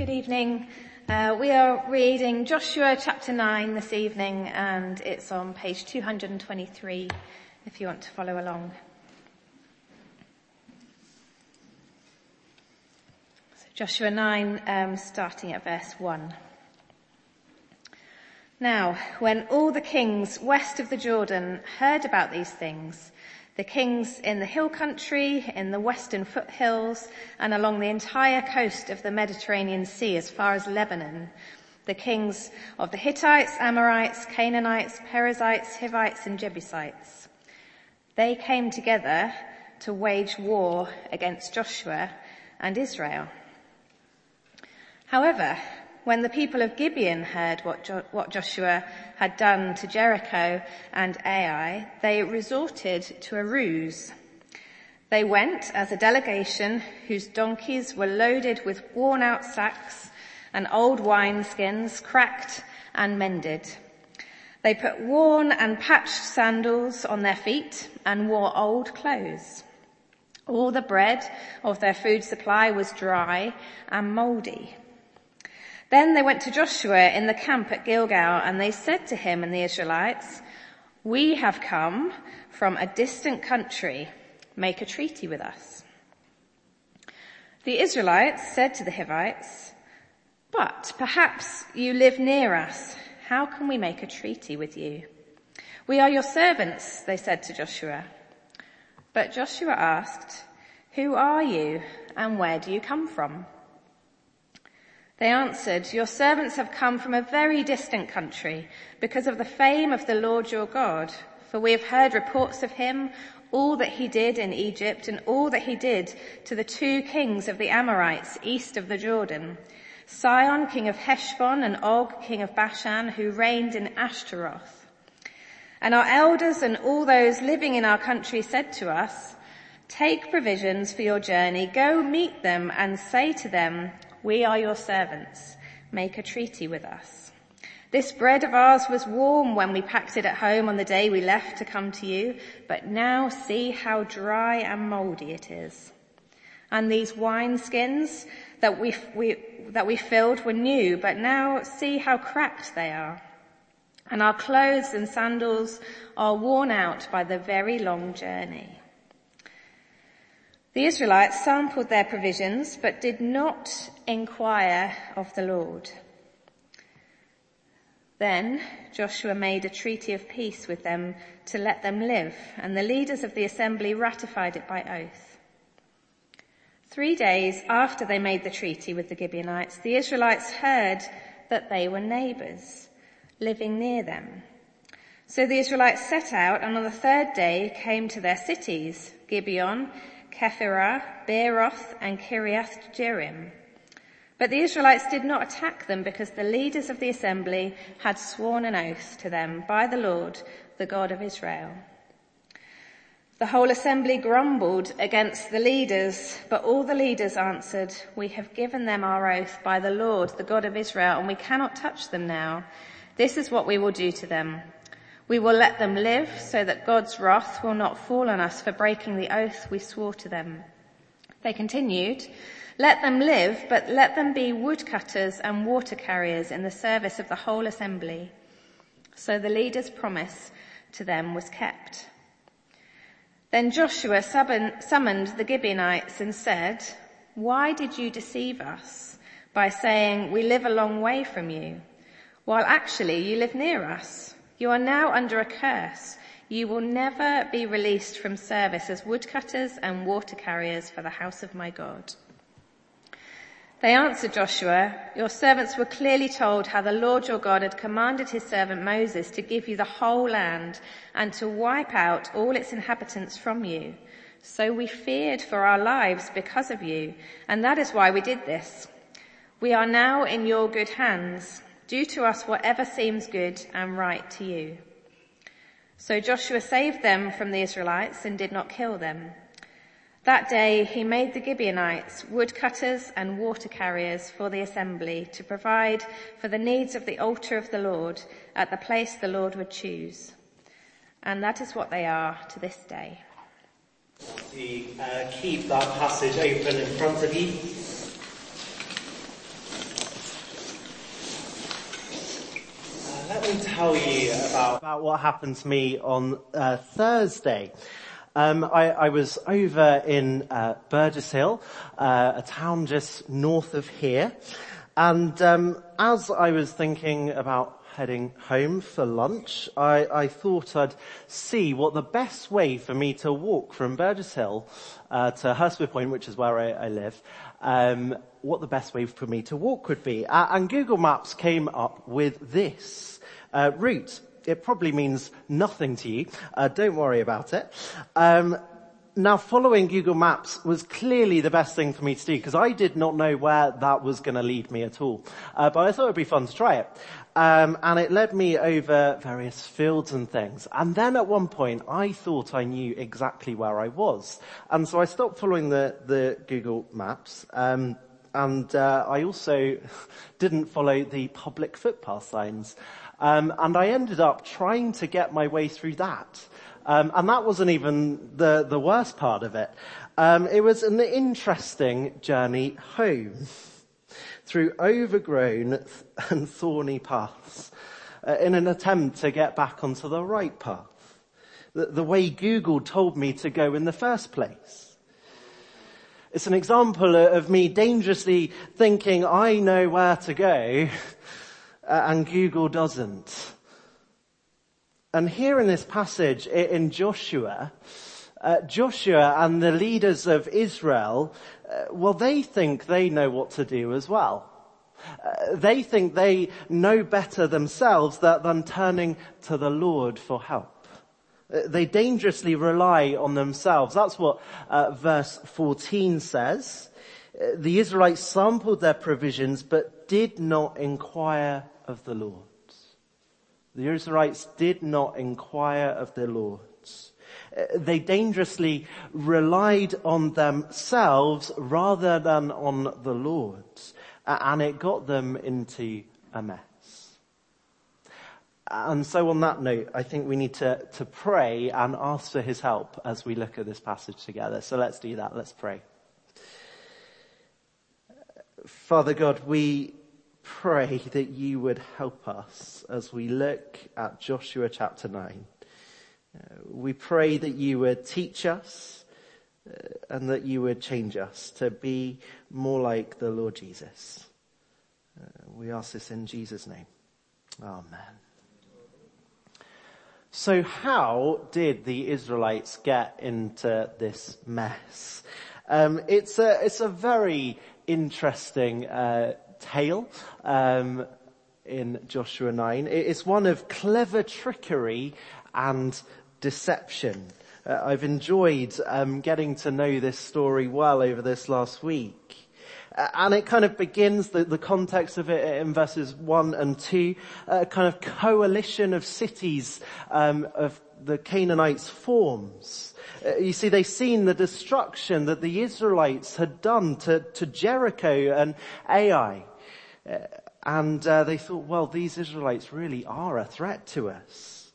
Good evening. Uh, we are reading Joshua chapter 9 this evening and it's on page 223 if you want to follow along. So Joshua 9 um, starting at verse 1. Now, when all the kings west of the Jordan heard about these things, the kings in the hill country, in the western foothills, and along the entire coast of the Mediterranean Sea as far as Lebanon. The kings of the Hittites, Amorites, Canaanites, Perizzites, Hivites, and Jebusites. They came together to wage war against Joshua and Israel. However, when the people of Gibeon heard what, jo- what Joshua had done to Jericho and Ai, they resorted to a ruse. They went as a delegation whose donkeys were loaded with worn out sacks and old wineskins, cracked and mended. They put worn and patched sandals on their feet and wore old clothes. All the bread of their food supply was dry and moldy. Then they went to Joshua in the camp at Gilgal and they said to him and the Israelites, we have come from a distant country. Make a treaty with us. The Israelites said to the Hivites, but perhaps you live near us. How can we make a treaty with you? We are your servants, they said to Joshua. But Joshua asked, who are you and where do you come from? They answered, your servants have come from a very distant country because of the fame of the Lord your God. For we have heard reports of him, all that he did in Egypt and all that he did to the two kings of the Amorites east of the Jordan. Sihon, king of Heshbon and Og, king of Bashan, who reigned in Ashtaroth. And our elders and all those living in our country said to us, take provisions for your journey, go meet them and say to them, we are your servants. Make a treaty with us. This bread of ours was warm when we packed it at home on the day we left to come to you, but now see how dry and moldy it is. And these wine skins that we, we, that we filled were new, but now see how cracked they are. And our clothes and sandals are worn out by the very long journey. The Israelites sampled their provisions, but did not inquire of the Lord. Then Joshua made a treaty of peace with them to let them live, and the leaders of the assembly ratified it by oath. Three days after they made the treaty with the Gibeonites, the Israelites heard that they were neighbors living near them. So the Israelites set out and on the third day came to their cities, Gibeon, Kephirah, Beeroth, and Kiriath Jearim. But the Israelites did not attack them because the leaders of the assembly had sworn an oath to them by the Lord, the God of Israel. The whole assembly grumbled against the leaders, but all the leaders answered, we have given them our oath by the Lord, the God of Israel, and we cannot touch them now. This is what we will do to them. We will let them live so that God's wrath will not fall on us for breaking the oath we swore to them. They continued, let them live, but let them be woodcutters and water carriers in the service of the whole assembly. So the leader's promise to them was kept. Then Joshua summoned the Gibeonites and said, why did you deceive us by saying we live a long way from you, while actually you live near us? You are now under a curse. You will never be released from service as woodcutters and water carriers for the house of my God. They answered Joshua, your servants were clearly told how the Lord your God had commanded his servant Moses to give you the whole land and to wipe out all its inhabitants from you. So we feared for our lives because of you, and that is why we did this. We are now in your good hands. Do to us whatever seems good and right to you. So Joshua saved them from the Israelites and did not kill them. That day he made the Gibeonites woodcutters and water carriers for the assembly to provide for the needs of the altar of the Lord at the place the Lord would choose. And that is what they are to this day. uh, keep that passage open in front of you. Let me tell you about, about what happened to me on uh, Thursday. Um, I, I, was over in uh, Burgess Hill, uh, a town just north of here, and um, as I was thinking about heading home for lunch, I, I, thought I'd see what the best way for me to walk from Burgess Hill uh, to Hurstpierpoint, which is where I, I live, um, what the best way for me to walk would be. And Google Maps came up with this uh, route. It probably means nothing to you. Uh, don't worry about it. Um, now following Google Maps was clearly the best thing for me to do because I did not know where that was going to lead me at all. Uh, but I thought it would be fun to try it. Um, and it led me over various fields and things. And then at one point, I thought I knew exactly where I was, and so I stopped following the the Google Maps. Um, and uh, I also didn't follow the public footpath signs. Um, and I ended up trying to get my way through that. Um, and that wasn't even the, the worst part of it. Um, it was an interesting journey home through overgrown and thorny paths uh, in an attempt to get back onto the right path. The, the way Google told me to go in the first place. It's an example of me dangerously thinking I know where to go uh, and Google doesn't. And here in this passage in Joshua, uh, Joshua and the leaders of Israel, uh, well, they think they know what to do as well. Uh, they think they know better themselves than turning to the Lord for help. Uh, they dangerously rely on themselves. That's what uh, verse 14 says. Uh, the Israelites sampled their provisions but did not inquire of the Lord. The Israelites did not inquire of the Lord. Uh, they dangerously relied on themselves rather than on the Lord. And it got them into a mess. And so on that note, I think we need to, to pray and ask for his help as we look at this passage together. So let's do that. Let's pray. Father God, we pray that you would help us as we look at Joshua chapter 9. Uh, we pray that you would teach us uh, and that you would change us to be more like the Lord Jesus. Uh, we ask this in Jesus' name. Amen. So how did the Israelites get into this mess? Um, it's a it's a very interesting uh, tale um, in Joshua nine. It's one of clever trickery and deception. Uh, I've enjoyed um, getting to know this story well over this last week. Uh, and it kind of begins the, the, context of it in verses one and two, a kind of coalition of cities um, of the Canaanites forms. Uh, you see, they've seen the destruction that the Israelites had done to, to Jericho and Ai. Uh, and uh, they thought, well, these Israelites really are a threat to us.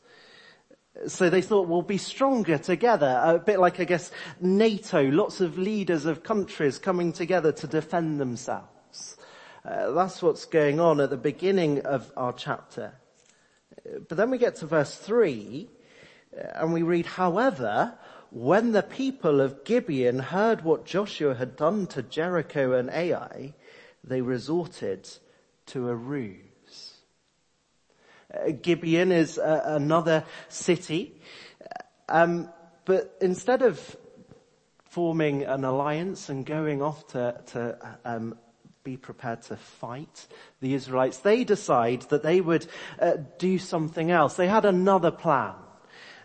So they thought we'll be stronger together, a bit like I guess NATO, lots of leaders of countries coming together to defend themselves. Uh, that's what's going on at the beginning of our chapter. But then we get to verse three, uh, and we read, however, when the people of Gibeon heard what Joshua had done to Jericho and Ai, they resorted to a ruse. Uh, Gibeon is uh, another city. Um, but instead of forming an alliance and going off to, to um, be prepared to fight the Israelites, they decide that they would uh, do something else. They had another plan.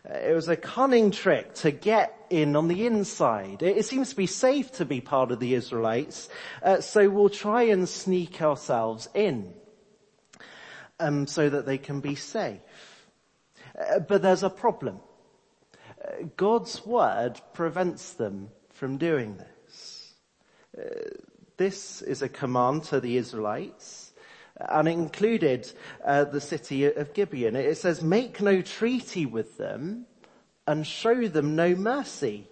It was a cunning trick to get in on the inside. It, it seems to be safe to be part of the Israelites, uh, so we'll try and sneak ourselves in um, so that they can be safe. Uh, but there's a problem. Uh, God's word prevents them from doing this. Uh, this is a command to the Israelites and it included uh, the city of Gibeon. It says, make no treaty with them and show them no mercy.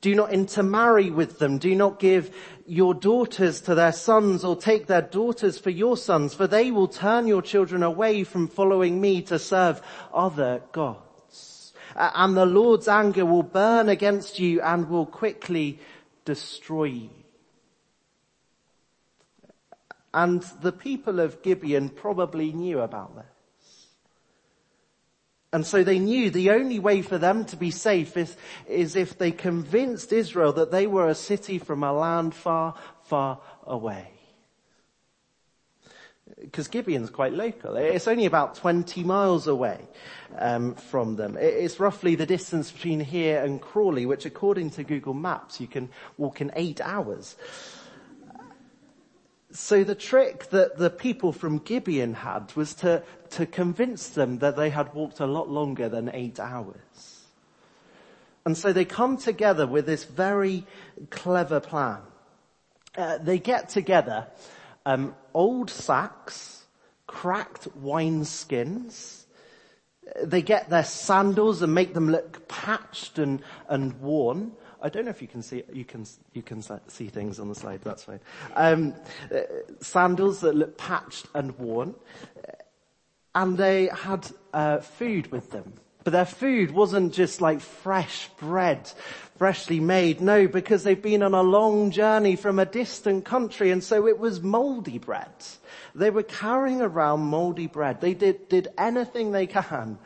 Do not intermarry with them. Do not give your daughters to their sons or take their daughters for your sons, for they will turn your children away from following me to serve other gods. And the Lord's anger will burn against you and will quickly destroy you. And the people of Gibeon probably knew about this. And so they knew the only way for them to be safe is, is if they convinced Israel that they were a city from a land far, far away. Because Gibeon's quite local. It's only about 20 miles away um, from them. It's roughly the distance between here and Crawley, which according to Google Maps you can walk in eight hours. So the trick that the people from Gibeon had was to, to convince them that they had walked a lot longer than eight hours. And so they come together with this very clever plan. Uh, they get together um, old sacks, cracked wineskins. They get their sandals and make them look patched and, and worn. I don't know if you can see, you can, you can see things on the slide, that's fine. Um, sandals that look patched and worn. And they had uh, food with them. But their food wasn't just like fresh bread, freshly made. No, because they've been on a long journey from a distant country and so it was moldy bread. They were carrying around moldy bread. They did, did anything they can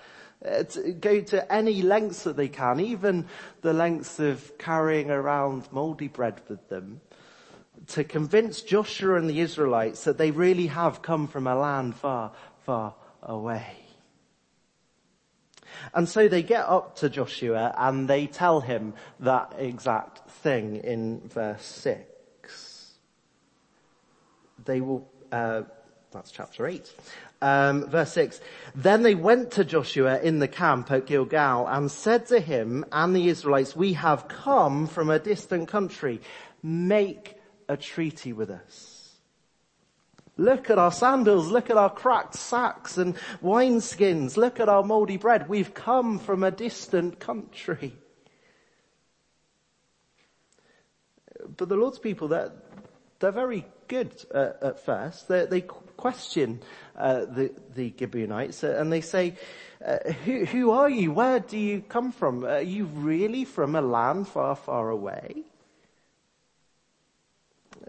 to go to any lengths that they can, even the lengths of carrying around moldy bread with them, to convince Joshua and the Israelites that they really have come from a land far, far away. And so they get up to Joshua and they tell him that exact thing in verse 6. They will, uh, that's chapter 8. Um, verse 6. Then they went to Joshua in the camp at Gilgal and said to him and the Israelites, we have come from a distant country. Make a treaty with us. Look at our sandals, look at our cracked sacks and wineskins, look at our moldy bread. We've come from a distant country. But the Lord's people, they're, they're very good uh, at first. They, they question uh, the, the Gibeonites uh, and they say, uh, who, who are you? Where do you come from? Are you really from a land far, far away?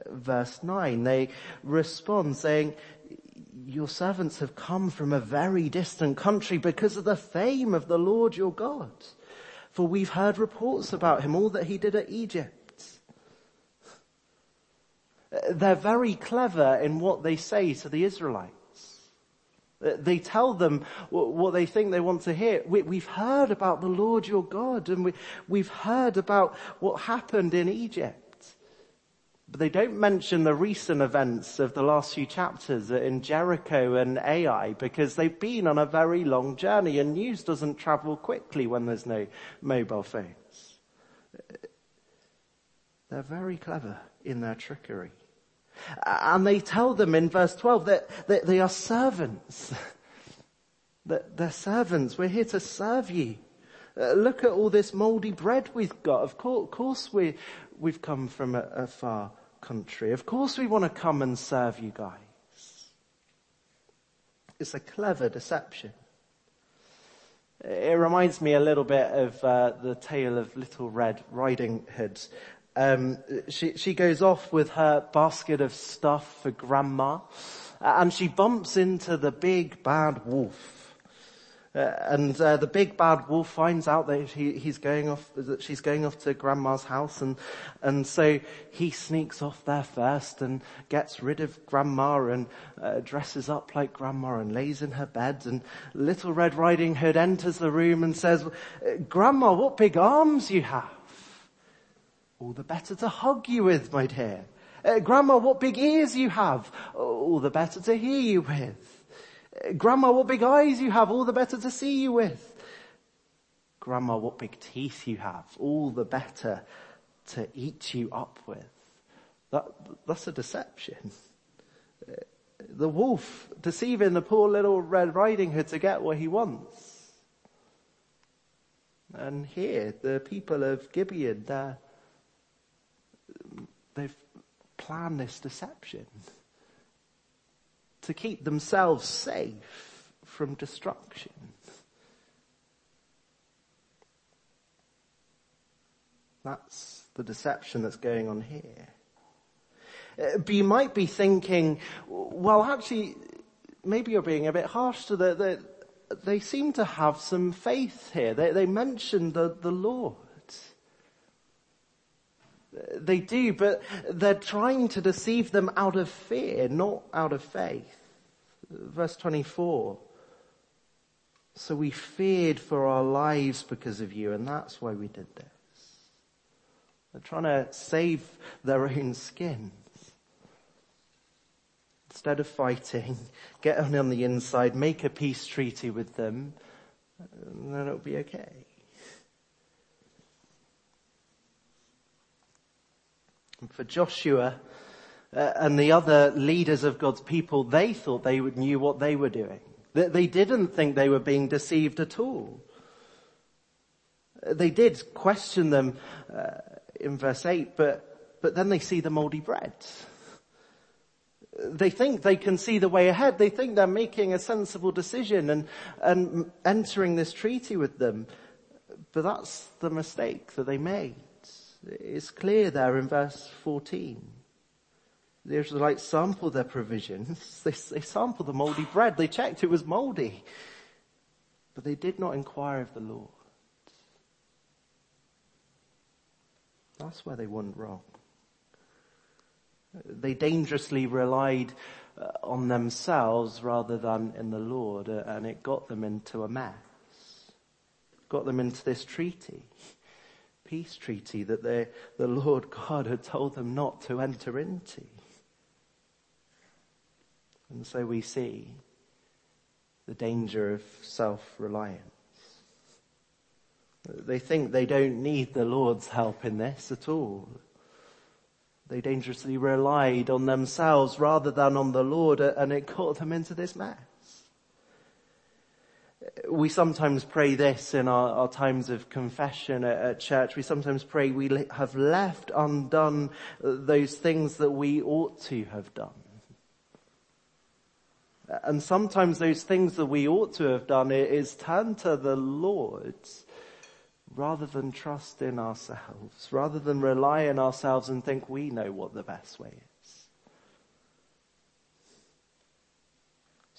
Verse 9, they respond saying, your servants have come from a very distant country because of the fame of the Lord your God. For we've heard reports about him, all that he did at Egypt they're very clever in what they say to the Israelites. They tell them what they think they want to hear. We've heard about the Lord your God and we've heard about what happened in Egypt. But they don't mention the recent events of the last few chapters in Jericho and Ai because they've been on a very long journey and news doesn't travel quickly when there's no mobile phones. They're very clever in their trickery. And they tell them in verse 12 that, that they are servants. that they're servants. We're here to serve you. Uh, look at all this moldy bread we've got. Of course, we, we've come from a, a far country. Of course we want to come and serve you guys. It's a clever deception. It reminds me a little bit of uh, the tale of Little Red Riding Hood um, she, she goes off with her basket of stuff for grandma uh, and she bumps into the big bad wolf. Uh, and uh, the big bad wolf finds out that he, he's going off, that she's going off to grandma's house, and and so he sneaks off there first and gets rid of grandma and uh, dresses up like grandma and lays in her bed. And Little Red Riding Hood enters the room and says, "Grandma, what big arms you have!" All the better to hug you with, my dear. Uh, Grandma, what big ears you have. All the better to hear you with. Uh, Grandma, what big eyes you have. All the better to see you with. Grandma, what big teeth you have. All the better to eat you up with. That, that's a deception. Uh, the wolf deceiving the poor little Red Riding Hood to get what he wants. And here, the people of Gibeon, they're they've planned this deception to keep themselves safe from destruction. That's the deception that's going on here. Uh, but you might be thinking, well actually, maybe you're being a bit harsh to the, the they seem to have some faith here. They, they mention the, the Lord. They do, but they're trying to deceive them out of fear, not out of faith. Verse 24. So we feared for our lives because of you, and that's why we did this. They're trying to save their own skins. Instead of fighting, get on on the inside, make a peace treaty with them, and then it'll be okay. For Joshua uh, and the other leaders of God's people, they thought they knew what they were doing. They didn't think they were being deceived at all. They did question them uh, in verse 8, but, but then they see the moldy bread. They think they can see the way ahead. They think they're making a sensible decision and, and entering this treaty with them. But that's the mistake that they made. It's clear there in verse 14. The Israelites sampled their provisions. They, they sampled the moldy bread. They checked it was moldy. But they did not inquire of the Lord. That's where they went wrong. They dangerously relied uh, on themselves rather than in the Lord, uh, and it got them into a mess. Got them into this treaty peace treaty that they, the Lord God had told them not to enter into. And so we see the danger of self-reliance. They think they don't need the Lord's help in this at all. They dangerously relied on themselves rather than on the Lord and it got them into this mess we sometimes pray this in our, our times of confession at, at, church. We sometimes pray we have left undone uh, those things that we ought to have done. And sometimes those things that we ought to have done is turn to the Lord rather than trust in ourselves, rather than rely on ourselves and think we know what the best way is.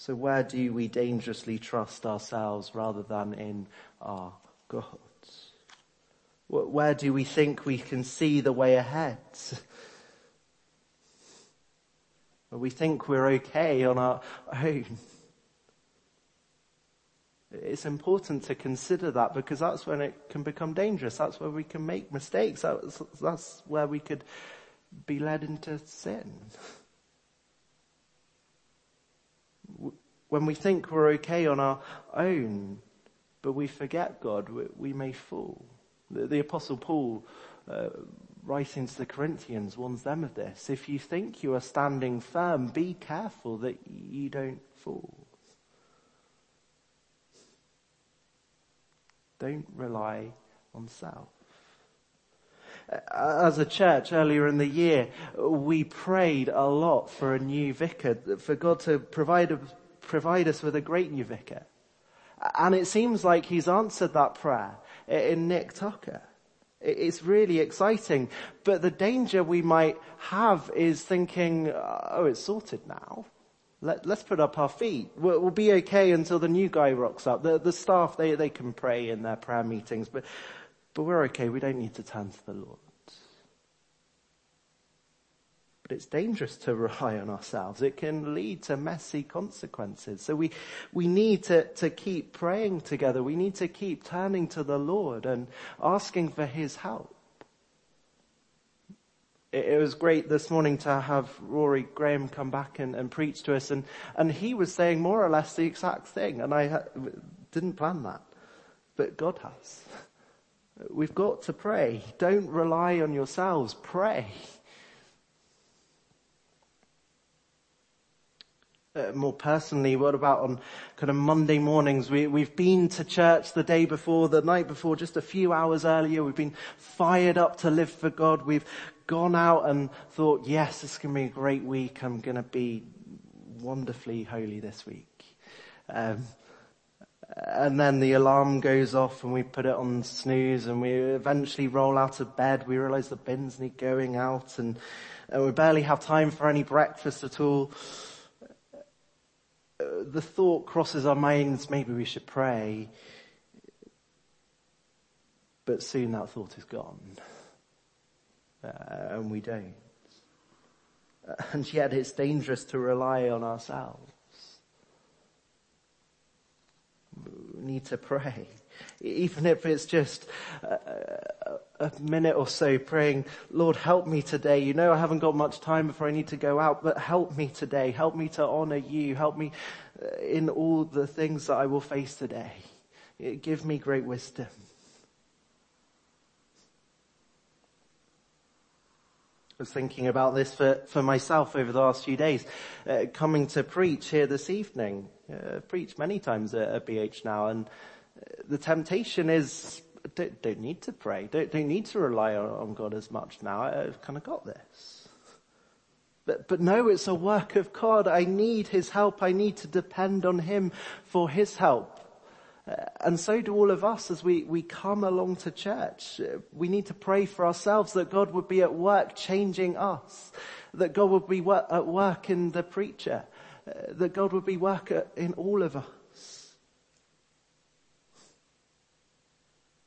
So where do we dangerously trust ourselves rather than in our God? Where do we think we can see the way ahead? Where we think we're okay on our own? It's important to consider that because that's when it can become dangerous. That's where we can make mistakes. That's, that's where we could be led into sin. When we think we're okay on our own, but we forget God, we, we may fall. The, the apostle Paul, uh, writing to the Corinthians warns them of this. If you think you are standing firm, be careful that you don't fall. Don't rely on self. As a church earlier in the year, we prayed a lot for a new vicar, for God to provide, provide us with a great new vicar. And it seems like he's answered that prayer in Nick Tucker. It's really exciting. But the danger we might have is thinking, oh, it's sorted now. Let, us put up our feet. We'll, we'll, be okay until the new guy rocks up. The, the staff, they, they can pray in their prayer meetings, but, but we're okay. We don't need to turn to the Lord. But it's dangerous to rely on ourselves. It can lead to messy consequences. So we, we need to, to keep praying together. We need to keep turning to the Lord and asking for His help. It, it was great this morning to have Rory Graham come back and, and preach to us and, and he was saying more or less the exact thing and I ha- didn't plan that. But God has. We've got to pray. Don't rely on yourselves. Pray. Uh, more personally, what about on kind of Monday mornings? We, we've been to church the day before, the night before, just a few hours earlier. We've been fired up to live for God. We've gone out and thought, yes, this is going to be a great week. I'm going to be wonderfully holy this week. Um, and then the alarm goes off and we put it on snooze and we eventually roll out of bed. We realize the bins need going out and, and we barely have time for any breakfast at all. The thought crosses our minds, maybe we should pray. But soon that thought is gone. Uh, and we don't. And yet it's dangerous to rely on ourselves. We need to pray. Even if it's just a, a, minute or so praying, Lord, help me today. You know I haven't got much time before I need to go out, but help me today. Help me to honor you. Help me uh, in all the things that I will face today. Give me great wisdom. Was thinking about this for, for myself over the last few days, uh, coming to preach here this evening. Uh, I've preached many times at, at BH now and uh, the temptation is don't, don't need to pray, don't, don't need to rely on, on God as much now. I've kind of got this. But, but no, it's a work of God. I need His help. I need to depend on Him for His help. And so do all of us as we, we come along to church. We need to pray for ourselves that God would be at work changing us, that God would be at work in the preacher, that God would be work in all of us.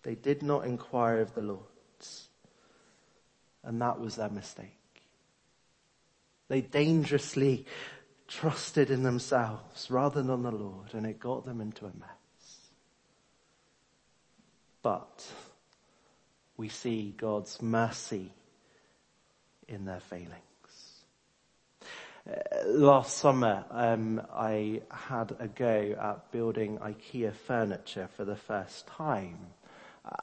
They did not inquire of the Lord, and that was their mistake. They dangerously trusted in themselves rather than on the Lord, and it got them into a mess but we see God's mercy in their failings. Uh, last summer, um, I had a go at building IKEA furniture for the first time,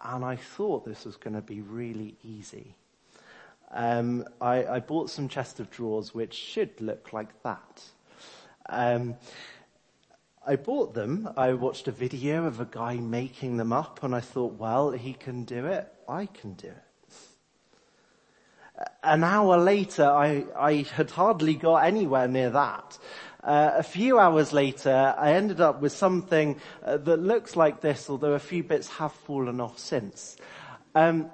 and I thought this was going to be really easy. Um, I, I, bought some chest of drawers which should look like that. Um, I bought them. I watched a video of a guy making them up and I thought, well, he can do it. I can do it. An hour later, I, I had hardly got anywhere near that. Uh, a few hours later, I ended up with something uh, that looks like this, although a few bits have fallen off since. Um,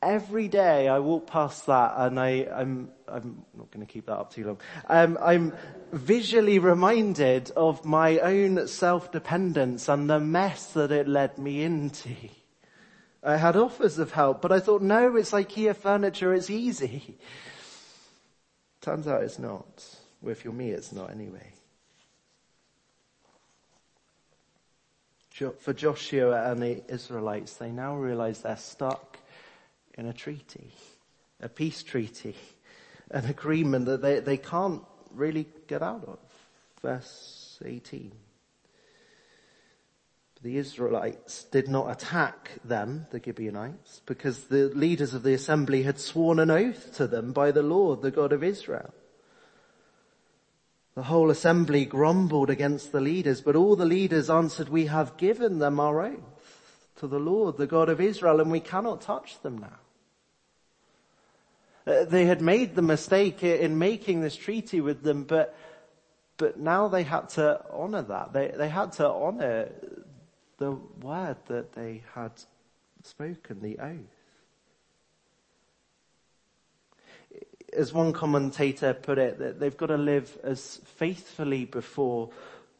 every day I walk past that and I, I'm, I'm not going to keep that up too long. Um, I'm visually reminded of my own self-dependence and the mess that it led me into. I had offers of help, but I thought, no, it's IKEA furniture, it's easy. Turns out it's not. Well, if you're me, it's not anyway. For Joshua and the Israelites, they now realize they're stuck in a treaty, a peace treaty, an agreement that they, they can't really get out of. Verse 18. The Israelites did not attack them, the Gibeonites, because the leaders of the assembly had sworn an oath to them by the Lord, the God of Israel. The whole assembly grumbled against the leaders, but all the leaders answered, we have given them our oath to the Lord, the God of Israel, and we cannot touch them now. Uh, they had made the mistake in making this treaty with them, but, but now they had to honor that. They, they had to honor the word that they had spoken, the oath. As one commentator put it, they've got to live as faithfully before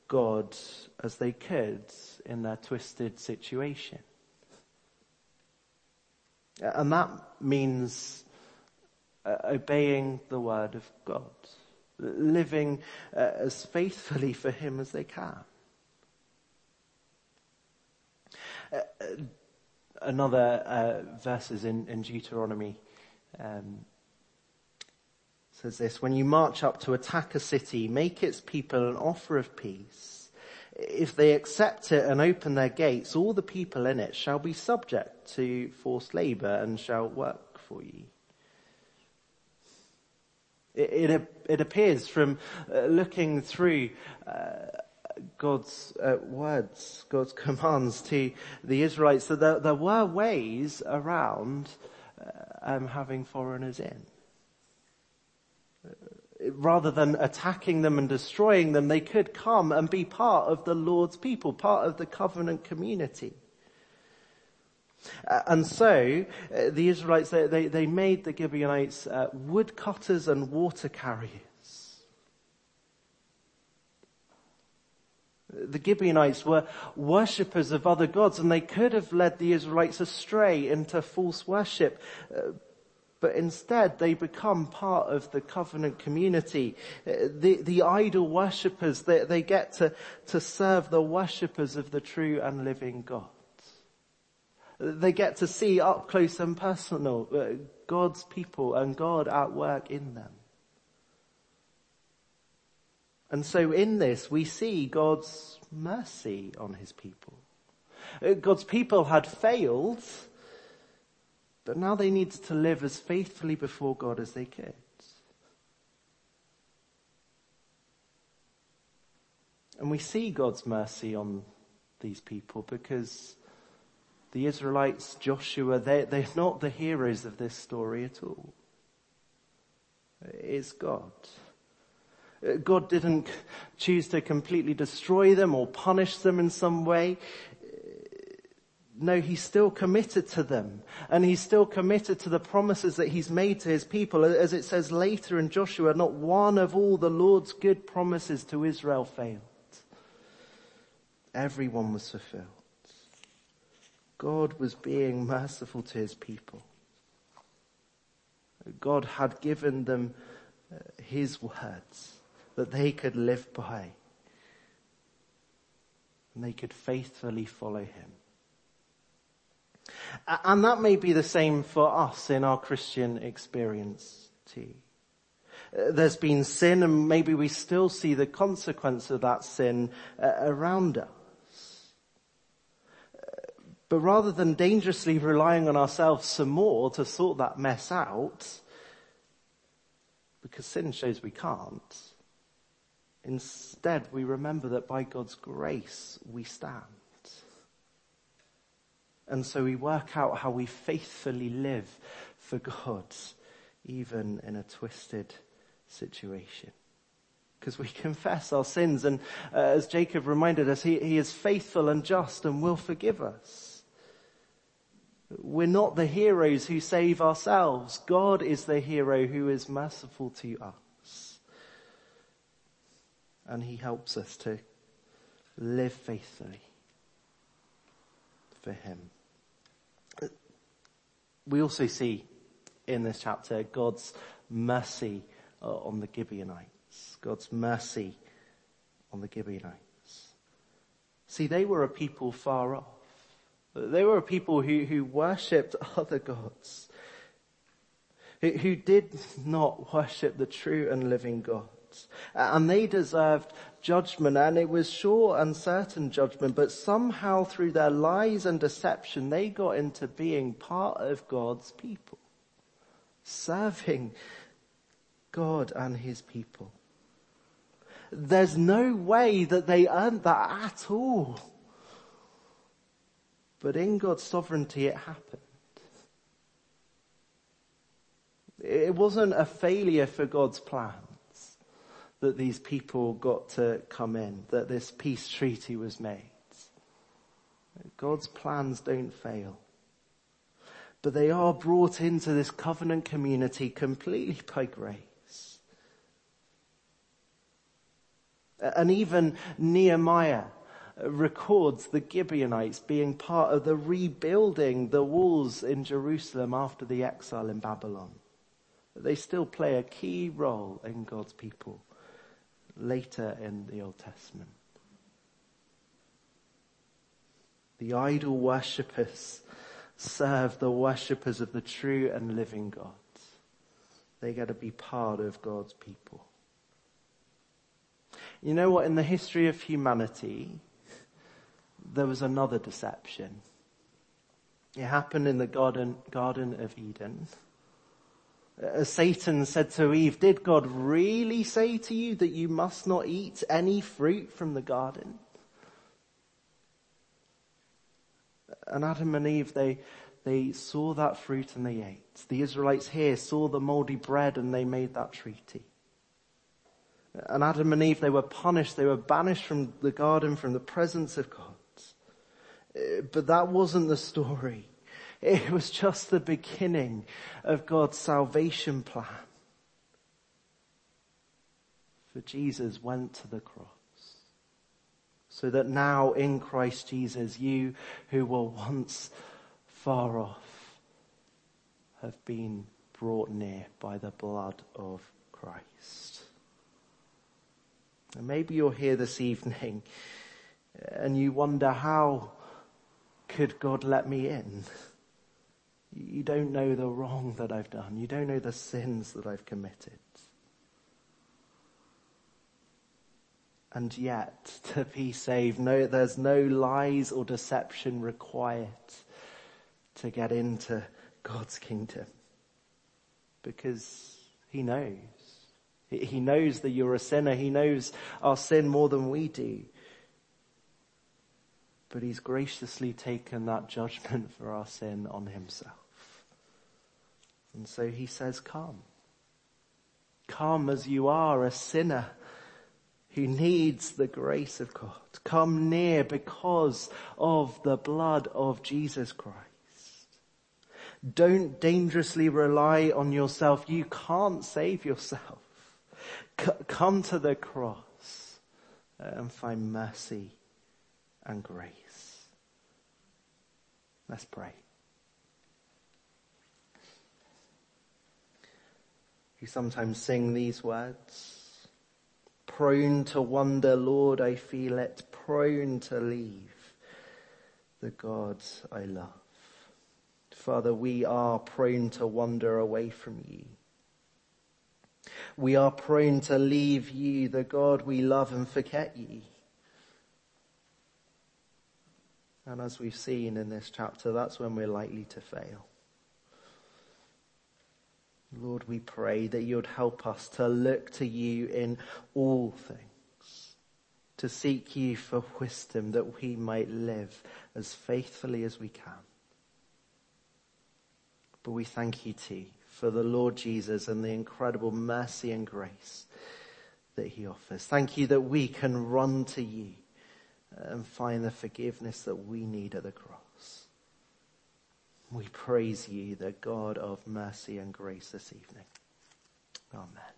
God as they could in their twisted situation. And that means obeying the word of God, living uh, as faithfully for Him as they can. Uh, uh another uh, verses in, in Deuteronomy um, says this: When you march up to attack a city, make its people an offer of peace. If they accept it and open their gates, all the people in it shall be subject to forced labor and shall work for you. It, it, it appears from uh, looking through uh, God's uh, words, God's commands to the Israelites that there, there were ways around uh, um, having foreigners in. Uh, rather than attacking them and destroying them, they could come and be part of the Lord's people, part of the covenant community. Uh, and so, uh, the Israelites, they, they, made the Gibeonites uh, woodcutters and water carriers. The Gibeonites were worshippers of other gods and they could have led the Israelites astray into false worship. Uh, but instead they become part of the covenant community. Uh, the, the idol worshippers, they, they get to, to serve the worshippers of the true and living God. They get to see up close and personal uh, God's people and God at work in them. And so in this we see God's mercy on his people. Uh, God's people had failed, but now they need to live as faithfully before God as they could. And we see God's mercy on these people because the Israelites, Joshua, they, they're not the heroes of this story at all. It's God. God didn't choose to completely destroy them or punish them in some way. No, he's still committed to them and he's still committed to the promises that he's made to his people. As it says later in Joshua, not one of all the Lord's good promises to Israel failed. Everyone was fulfilled. God was being merciful to his people. God had given them uh, his words that they could live by. And they could faithfully follow him. And that may be the same for us in our Christian experience too. Uh, there's been sin and maybe we still see the consequence of that sin uh, around us. But rather than dangerously relying on ourselves some more to sort that mess out, because sin shows we can't, instead we remember that by God's grace we stand. And so we work out how we faithfully live for God, even in a twisted situation because we confess our sins and uh, as Jacob reminded us, he, he is faithful and just and will forgive us. We're not the heroes who save ourselves. God is the hero who is merciful to us. And he helps us to live faithfully for him. We also see in this chapter God's mercy uh, on the Gibeonites. God's mercy on the Gibeonites. See, they were a people far off. They were people who, who worshipped other gods, who, who did not worship the true and living God. And they deserved judgment and it was sure and certain judgment, but somehow through their lies and deception, they got into being part of God's people, serving God and his people. There's no way that they earned that at all. But in God's sovereignty it happened. It wasn't a failure for God's plans that these people got to come in, that this peace treaty was made. God's plans don't fail. But they are brought into this covenant community completely by grace. And even Nehemiah records the Gibeonites being part of the rebuilding the walls in Jerusalem after the exile in Babylon. They still play a key role in God's people later in the Old Testament. The idol worshippers serve the worshippers of the true and living God. They get to be part of God's people. You know what? In the history of humanity, there was another deception. It happened in the garden, garden of Eden. As uh, Satan said to Eve, did God really say to you that you must not eat any fruit from the garden? And Adam and Eve, they, They saw that fruit and they ate. The Israelites here saw the moldy bread and they made that treaty. And Adam and Eve, they were punished. They were banished from the garden, from the presence of God. But that wasn't the story. It was just the beginning of God's salvation plan. For Jesus went to the cross. So that now in Christ Jesus, you who were once far off have been brought near by the blood of Christ. And maybe you're here this evening and you wonder how could God let me in? You don't know the wrong that I've done. You don't know the sins that I've committed. And yet, to be saved, no, there's no lies or deception required to get into God's kingdom. Because He knows. He knows that you're a sinner. He knows our sin more than we do. But He's graciously taken that judgment for our sin on Himself. And so He says, come. Come as you are, a sinner who needs the grace of God. Come near because of the blood of Jesus Christ. Don't dangerously rely on yourself. You can't save yourself. C- come to the cross uh, and find mercy and grace. Let's pray. You sometimes sing these words. Prone to wonder, Lord, I feel it. Prone to leave the God I love. Father, we are prone to wander away from you. We are prone to leave you, the God we love, and forget you. And as we've seen in this chapter, that's when we're likely to fail. Lord, we pray that you'd help us to look to you in all things, to seek you for wisdom that we might live as faithfully as we can. But we thank you too for the Lord Jesus and the incredible mercy and grace that he offers. Thank you that we can run to you and find the forgiveness that we need at the cross. We praise you, the God of mercy and grace this evening. Amen.